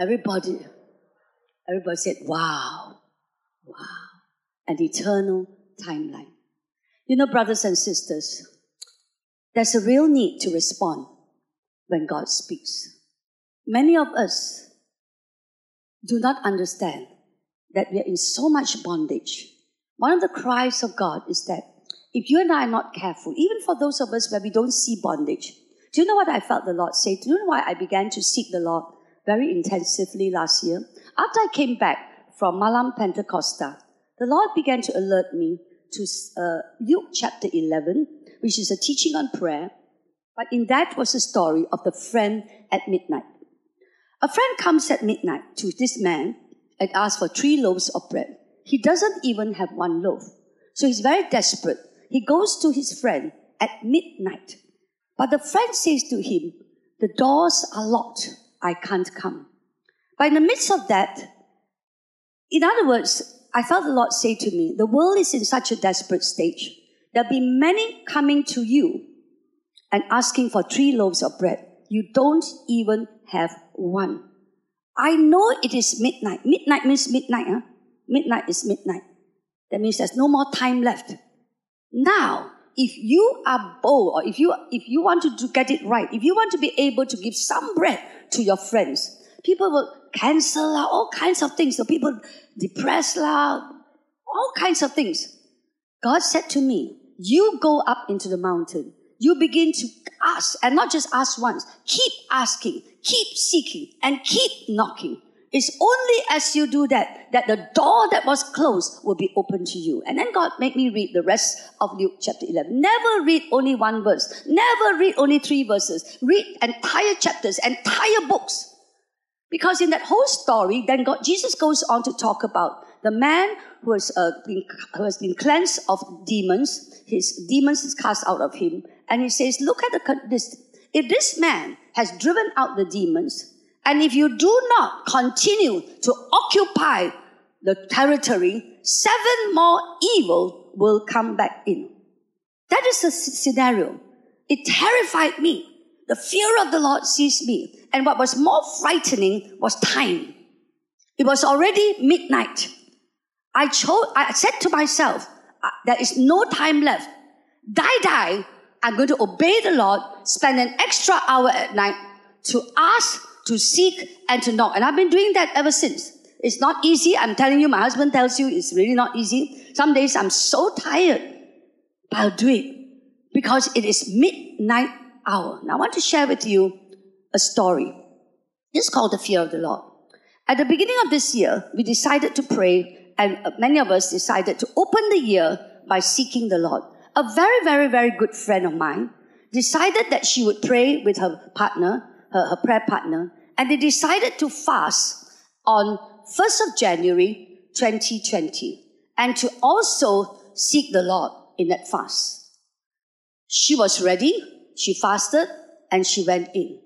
Everybody, everybody said, wow, wow, an eternal timeline. You know, brothers and sisters, there's a real need to respond when God speaks. Many of us do not understand that we are in so much bondage. One of the cries of God is that if you and I are not careful, even for those of us where we don't see bondage, do you know what I felt the Lord say? Do you know why I began to seek the Lord very intensively last year. After I came back from Malam Pentecosta, the Lord began to alert me to uh, Luke chapter 11, which is a teaching on prayer. But in that was a story of the friend at midnight. A friend comes at midnight to this man and asks for three loaves of bread. He doesn't even have one loaf. So he's very desperate. He goes to his friend at midnight. But the friend says to him, The doors are locked I can't come. But in the midst of that, in other words, I felt the Lord say to me, the world is in such a desperate stage. There'll be many coming to you and asking for three loaves of bread. You don't even have one. I know it is midnight. Midnight means midnight. Huh? Midnight is midnight. That means there's no more time left. Now, if you are bold or if you if you want to do, get it right, if you want to be able to give some bread to your friends, people will cancel all kinds of things. So people depressed all kinds of things. God said to me, "You go up into the mountain. You begin to ask, and not just ask once. Keep asking, keep seeking, and keep knocking." It's only as you do that that the door that was closed will be open to you. And then God made me read the rest of Luke chapter 11. Never read only one verse. Never read only three verses. Read entire chapters, entire books. Because in that whole story, then God, Jesus goes on to talk about the man who has, uh, been, who has been cleansed of demons. His demons is cast out of him. And he says, look at the, this. If this man has driven out the demons, and if you do not continue to occupy the territory, seven more evil will come back in. That is the scenario. It terrified me. The fear of the Lord seized me. And what was more frightening was time. It was already midnight. I chose, I said to myself, uh, there is no time left. Die, die. I'm going to obey the Lord, spend an extra hour at night to ask to seek and to knock. And I've been doing that ever since. It's not easy. I'm telling you, my husband tells you it's really not easy. Some days I'm so tired, but I'll do it because it is midnight hour. Now I want to share with you a story. It's called the fear of the Lord. At the beginning of this year, we decided to pray and uh, many of us decided to open the year by seeking the Lord. A very, very, very good friend of mine decided that she would pray with her partner her, her prayer partner, and they decided to fast on 1st of January 2020 and to also seek the Lord in that fast. She was ready, she fasted, and she went in.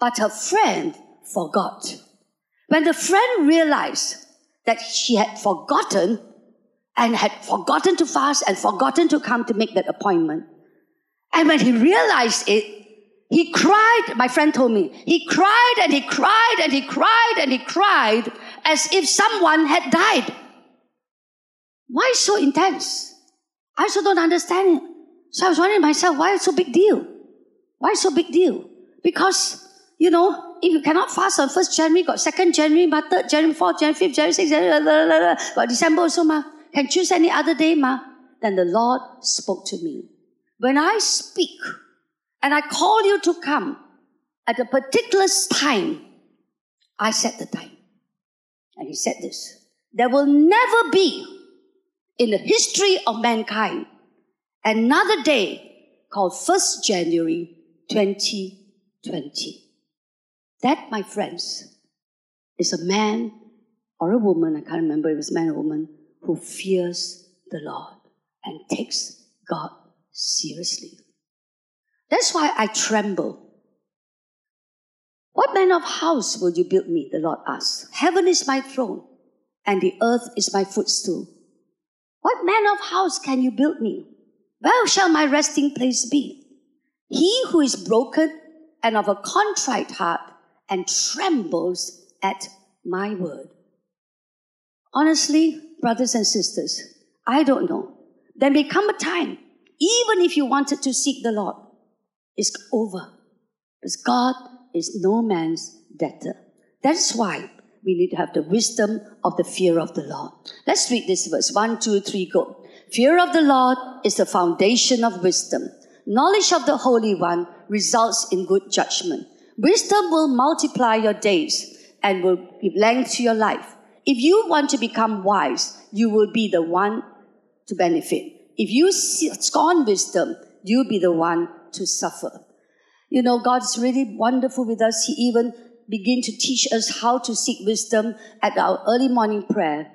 But her friend forgot. When the friend realized that she had forgotten and had forgotten to fast and forgotten to come to make that appointment, and when he realized it, he cried, my friend told me, he cried and he cried and he cried and he cried as if someone had died. Why so intense? I also don't understand it. So I was wondering myself, why so big deal? Why so big deal? Because, you know, if you cannot fast on 1st January, got 2nd January, ma, 3rd January, 4th January, 5th January, 6th January, blah, blah, blah, got December also, ma. Can choose any other day, ma. Then the Lord spoke to me. When I speak, and I call you to come at a particular time. I set the time. And he said this there will never be in the history of mankind another day called 1st January 2020. That, my friends, is a man or a woman, I can't remember if it was man or woman, who fears the Lord and takes God seriously. That's why I tremble. What manner of house will you build me? The Lord asks. Heaven is my throne, and the earth is my footstool. What manner of house can you build me? Where shall my resting place be? He who is broken and of a contrite heart and trembles at my word. Honestly, brothers and sisters, I don't know. There may come a time, even if you wanted to seek the Lord, is over. Because God is no man's debtor. That's why we need to have the wisdom of the fear of the Lord. Let's read this verse. One, two, three, go. Fear of the Lord is the foundation of wisdom. Knowledge of the Holy One results in good judgment. Wisdom will multiply your days and will give length to your life. If you want to become wise, you will be the one to benefit. If you scorn wisdom, you'll be the one to suffer. You know, God's really wonderful with us. He even began to teach us how to seek wisdom at our early morning prayer.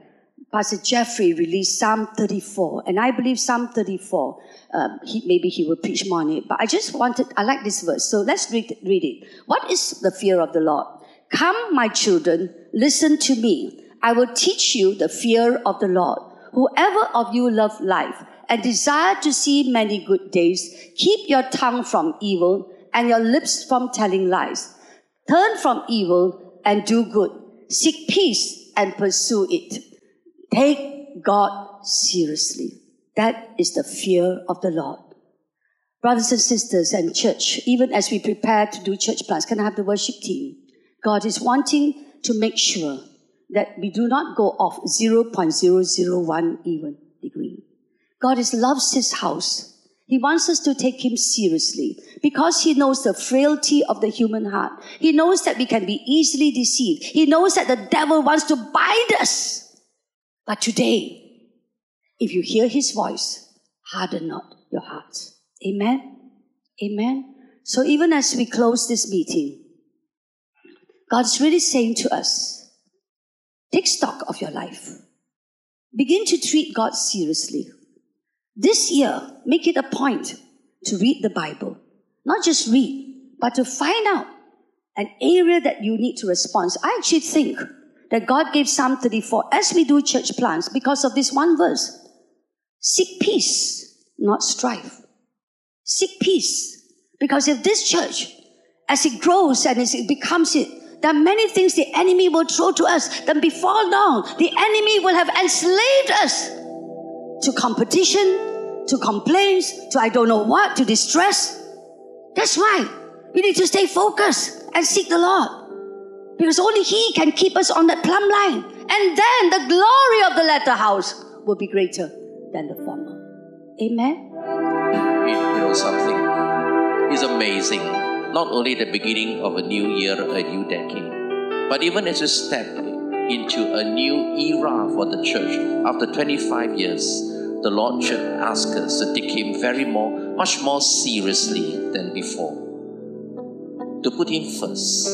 Pastor Jeffrey released Psalm 34, and I believe Psalm 34, um, he, maybe he will preach more on it. But I just wanted, I like this verse, so let's read, read it. What is the fear of the Lord? Come, my children, listen to me. I will teach you the fear of the Lord. Whoever of you love life and desire to see many good days, keep your tongue from evil and your lips from telling lies. Turn from evil and do good. Seek peace and pursue it. Take God seriously. That is the fear of the Lord. Brothers and sisters and church, even as we prepare to do church plans, can I have the worship team? God is wanting to make sure that we do not go off 0.001 even. God is, loves his house. He wants us to take him seriously because he knows the frailty of the human heart. He knows that we can be easily deceived. He knows that the devil wants to bind us. But today, if you hear his voice, harden not your hearts. Amen. Amen. So even as we close this meeting, God's really saying to us, take stock of your life. Begin to treat God seriously. This year, make it a point to read the Bible. Not just read, but to find out an area that you need to respond. I actually think that God gave Psalm 34 as we do church plans because of this one verse. Seek peace, not strife. Seek peace. Because if this church, as it grows and as it becomes it, there are many things the enemy will throw to us. Then before long, the enemy will have enslaved us to competition, to complaints, to I don't know what, to distress. That's why we need to stay focused and seek the Lord. Because only He can keep us on that plumb line. And then the glory of the latter house will be greater than the former. Amen. You know something? It's amazing. Not only the beginning of a new year, a new decade, but even as we step into a new era for the church after 25 years, the Lord should ask us to take Him very more, much more seriously than before. To put Him first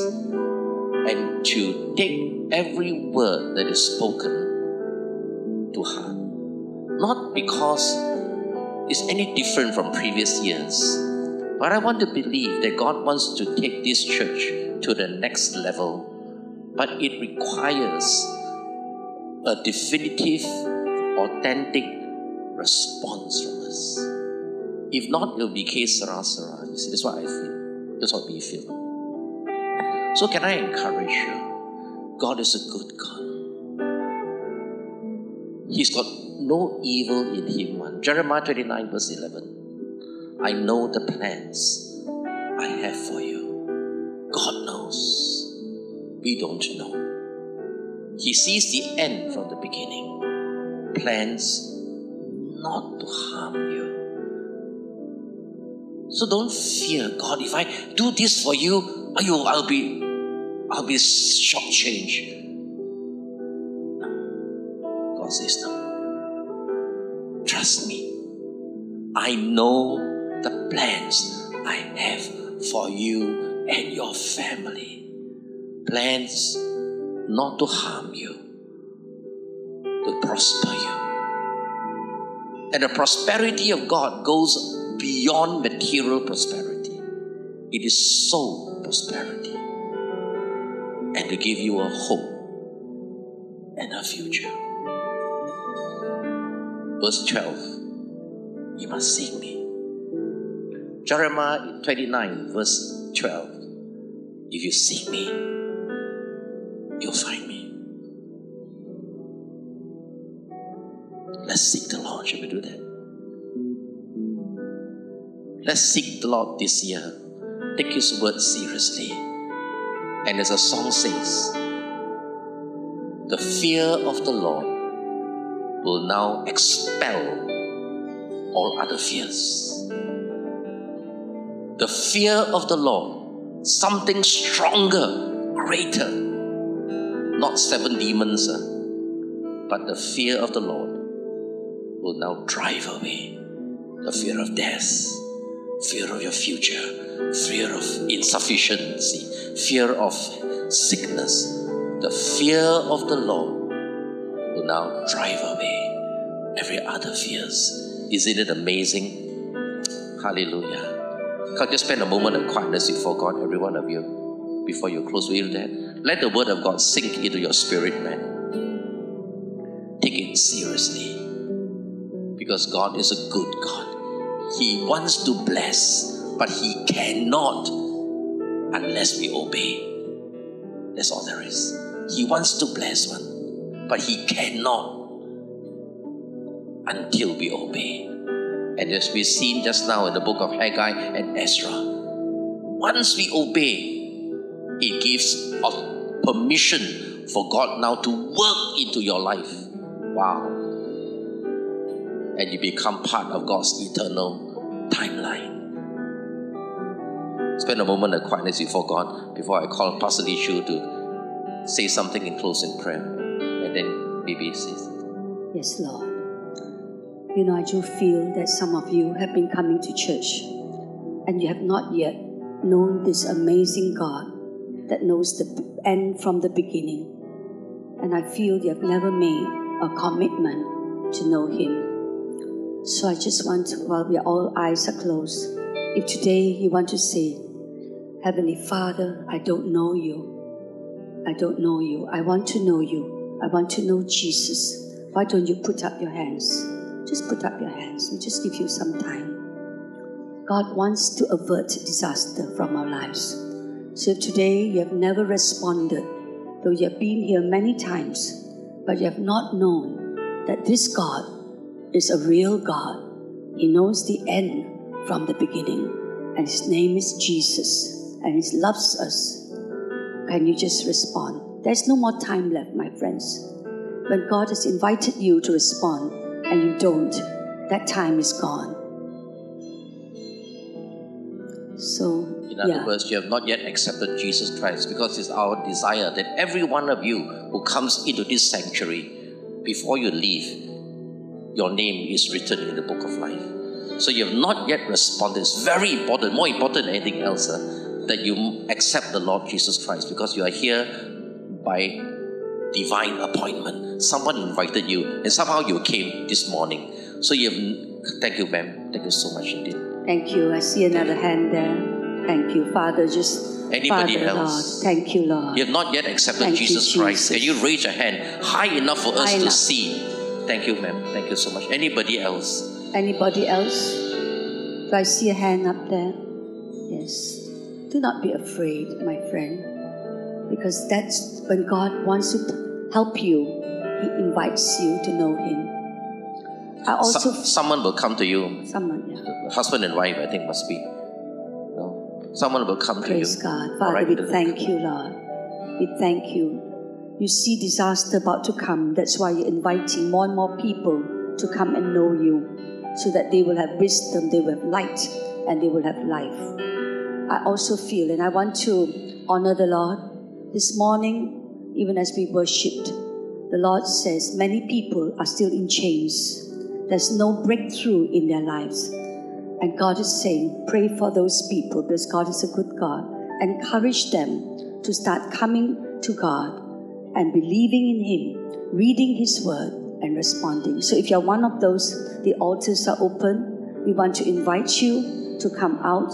and to take every word that is spoken to heart. Not because it's any different from previous years, but I want to believe that God wants to take this church to the next level. But it requires a definitive, authentic response from us. If not, it'll be case sera sera. You see, that's what I feel. That's what we feel. So can I encourage you? God is a good God. He's got no evil in him. One. Jeremiah 29, verse 11. I know the plans I have for you. God knows. We don't know. He sees the end from the beginning. Plans not to harm you. So don't fear, God. If I do this for you, you I'll be, I'll be shortchanged. God says no. Trust me. I know the plans I have for you and your family. Plans not to harm you, to prosper you. And the prosperity of God goes beyond material prosperity. It is soul prosperity. And to give you a hope and a future. Verse 12 You must seek me. Jeremiah 29, verse 12 If you seek me, you'll find Let's seek the Lord this year. Take His word seriously. And as a song says, the fear of the Lord will now expel all other fears. The fear of the Lord, something stronger, greater, not seven demons, uh, but the fear of the Lord will now drive away the fear of death, fear of your future, fear of insufficiency, fear of sickness. The fear of the Lord will now drive away every other fears. Isn't it amazing? Hallelujah. I just spend a moment of quietness before God, every one of you? before you close with that. Let the word of God sink into your spirit, man. Take it seriously. Because God is a good God. He wants to bless, but He cannot unless we obey. That's all there is. He wants to bless one, but He cannot until we obey. And as we've seen just now in the book of Haggai and Ezra, once we obey, it gives us permission for God now to work into your life. Wow. And you become part of God's eternal timeline. Spend a moment of quietness before God before I call Pastor Lee Choo to say something in closing prayer. And then maybe say something. Yes, Lord. You know, I do feel that some of you have been coming to church and you have not yet known this amazing God that knows the end from the beginning. And I feel you have never made a commitment to know Him. So I just want while we all eyes are closed, if today you want to say, Heavenly Father, I don't know you. I don't know you. I want to know you. I want to know Jesus. Why don't you put up your hands? Just put up your hands. We just give you some time. God wants to avert disaster from our lives. So if today you have never responded, though you have been here many times, but you have not known that this God is a real God. He knows the end from the beginning, and His name is Jesus, and He loves us. Can you just respond? There's no more time left, my friends. When God has invited you to respond and you don't, that time is gone. So, In other yeah. words, you have not yet accepted Jesus Christ because it's our desire that every one of you who comes into this sanctuary, before you leave, your name is written in the book of life. So you have not yet responded. It's very important, more important than anything else, uh, that you accept the Lord Jesus Christ because you are here by divine appointment. Someone invited you, and somehow you came this morning. So you have, thank you, ma'am. Thank you so much indeed. Thank you. I see another hand there. Thank you, Father. Just Anybody Father, else? Lord. Thank you, Lord. You have not yet accepted Thank you, Jesus Christ. Can you raise your hand high enough for us High to see? Thank you, ma'am. Thank you so much. Anybody else? Anybody else? Do I see a hand up there? Yes. Do not be afraid, my friend, because that's when God wants to help you. He invites you to know Him. I also Some- someone will come to you. someone, yeah. Husband and wife, I think, must be. No? Someone will come Praise to you. Praise God. Father, right, we thank you, Lord. We thank you. You see disaster about to come. That's why you're inviting more and more people to come and know you so that they will have wisdom, they will have light, and they will have life. I also feel, and I want to honor the Lord. This morning, even as we worshiped, the Lord says many people are still in chains. There's no breakthrough in their lives. And God is saying, pray for those people because God is a good God. Encourage them to start coming to God and believing in Him, reading His Word, and responding. So if you're one of those, the altars are open. We want to invite you to come out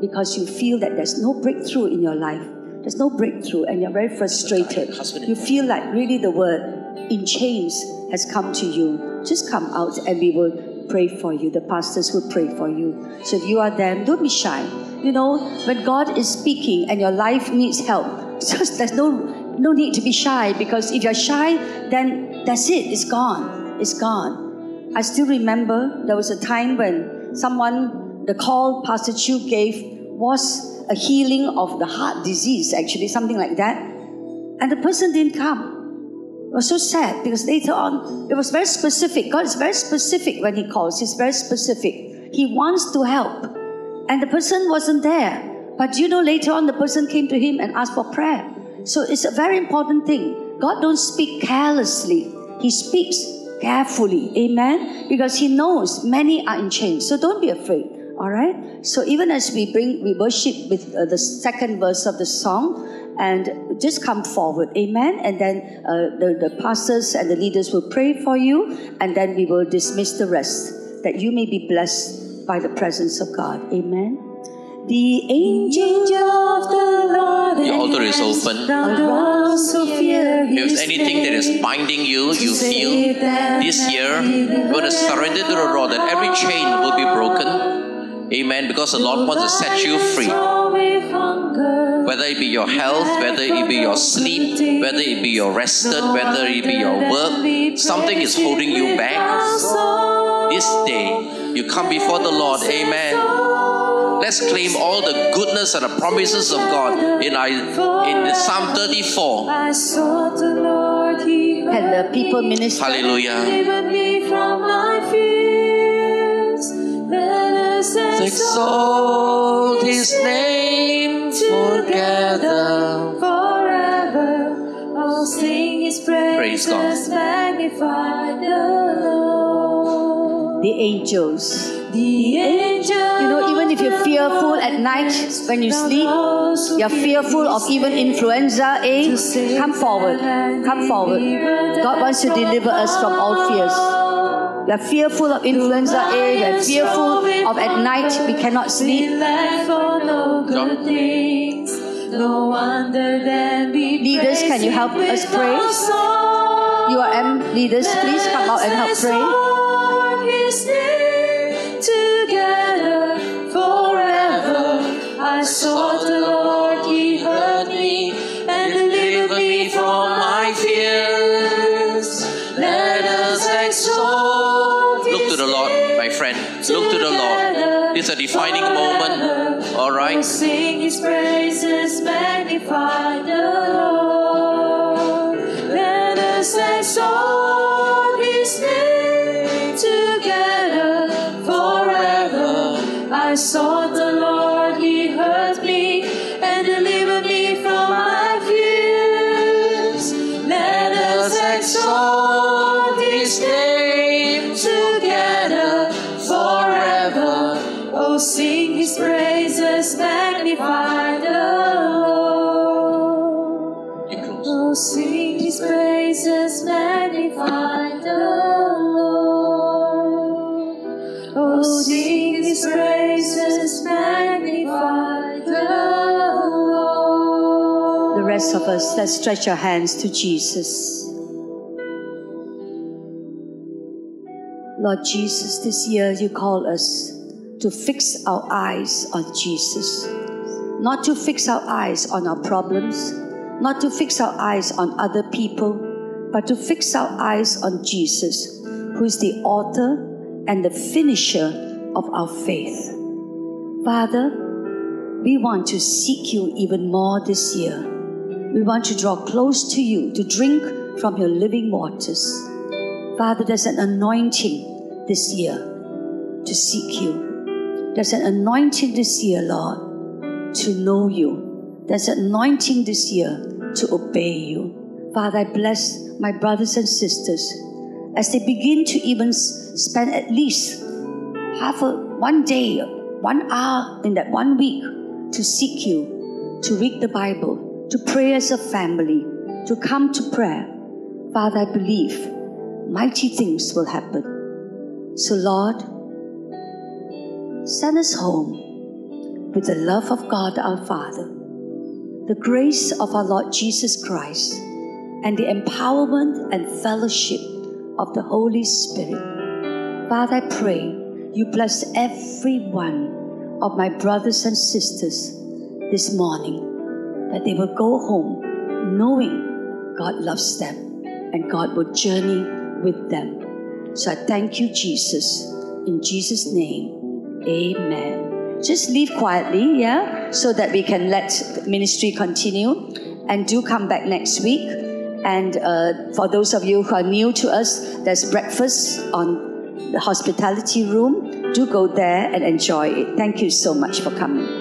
because you feel that there's no breakthrough in your life. There's no breakthrough, and you're very frustrated. You feel like really the word in chains has come to you. Just come out and we will pray for you. The pastors will pray for you. So if you are there, don't be shy. You know, when God is speaking and your life needs help, (laughs) just there's no no need to be shy because if you're shy, then that's it. It's gone. It's gone. I still remember there was a time when someone, the call Pastor Choo gave was a healing of the heart disease, actually, something like that. And the person didn't come. It was so sad because later on, it was very specific. God is very specific when He calls, He's very specific. He wants to help. And the person wasn't there. But you know, later on, the person came to Him and asked for prayer. So it's a very important thing. God don't speak carelessly, He speaks carefully. Amen? Because He knows many are in chains. So don't be afraid. All right. So even as we bring, we worship with uh, the second verse of the song, and just come forward, Amen. And then uh, the the pastors and the leaders will pray for you, and then we will dismiss the rest, that you may be blessed by the presence of God, Amen. The angel of the Lord You all is open. If anything that is binding you, you feel this year, you're going to surrender to the Lord that every chain will be broken. Amen. Because the Lord wants to set you free. Whether it be your health, whether it be your sleep, whether it be your rested, whether it be your work, something is holding you back. This day, you come before the Lord. Amen. Let's claim all the goodness and the promises of God in, our, in Psalm 34. I sought the Lord, He Can the people minister? Hallelujah. delivered me from my fears. Let us exalt Exalt His name together. forever. I'll sing His Praise God. magnify the Lord. The angels. The angels, You know, even if you're fearful at night when you sleep, you're fearful of even influenza A, come forward. Come forward. God wants to deliver us from all fears. We are fearful of influenza A, we are fearful of at night we cannot sleep. lack for no good things. No wonder then Leaders, can you help us pray? our song. URM leaders, please come out and help pray. Defining moment. All right. Sing His praises, magnify the Lord. Rest of us, let's stretch our hands to Jesus. Lord Jesus, this year you call us to fix our eyes on Jesus. Not to fix our eyes on our problems, not to fix our eyes on other people, but to fix our eyes on Jesus, who is the author and the finisher of our faith. Father, we want to seek you even more this year. We want to draw close to you, to drink from your living waters. Father, there's an anointing this year to seek you. There's an anointing this year, Lord, to know you. There's an anointing this year to obey you. Father, I bless my brothers and sisters as they begin to even spend at least half a one day, one hour in that one week to seek you, to read the Bible, to pray as a family, to come to prayer. Father, I believe mighty things will happen. So, Lord, send us home with the love of God our Father, the grace of our Lord Jesus Christ, and the empowerment and fellowship of the Holy Spirit. Father, I pray you bless every one of my brothers and sisters this morning, that they will go home knowing God loves them and God will journey with them. So I thank you, Jesus. In Jesus' name, amen. Just leave quietly, yeah, so that we can let ministry continue. And do come back next week. And uh, for those of you who are new to us, there's breakfast on the hospitality room. Do go there and enjoy it. Thank you so much for coming.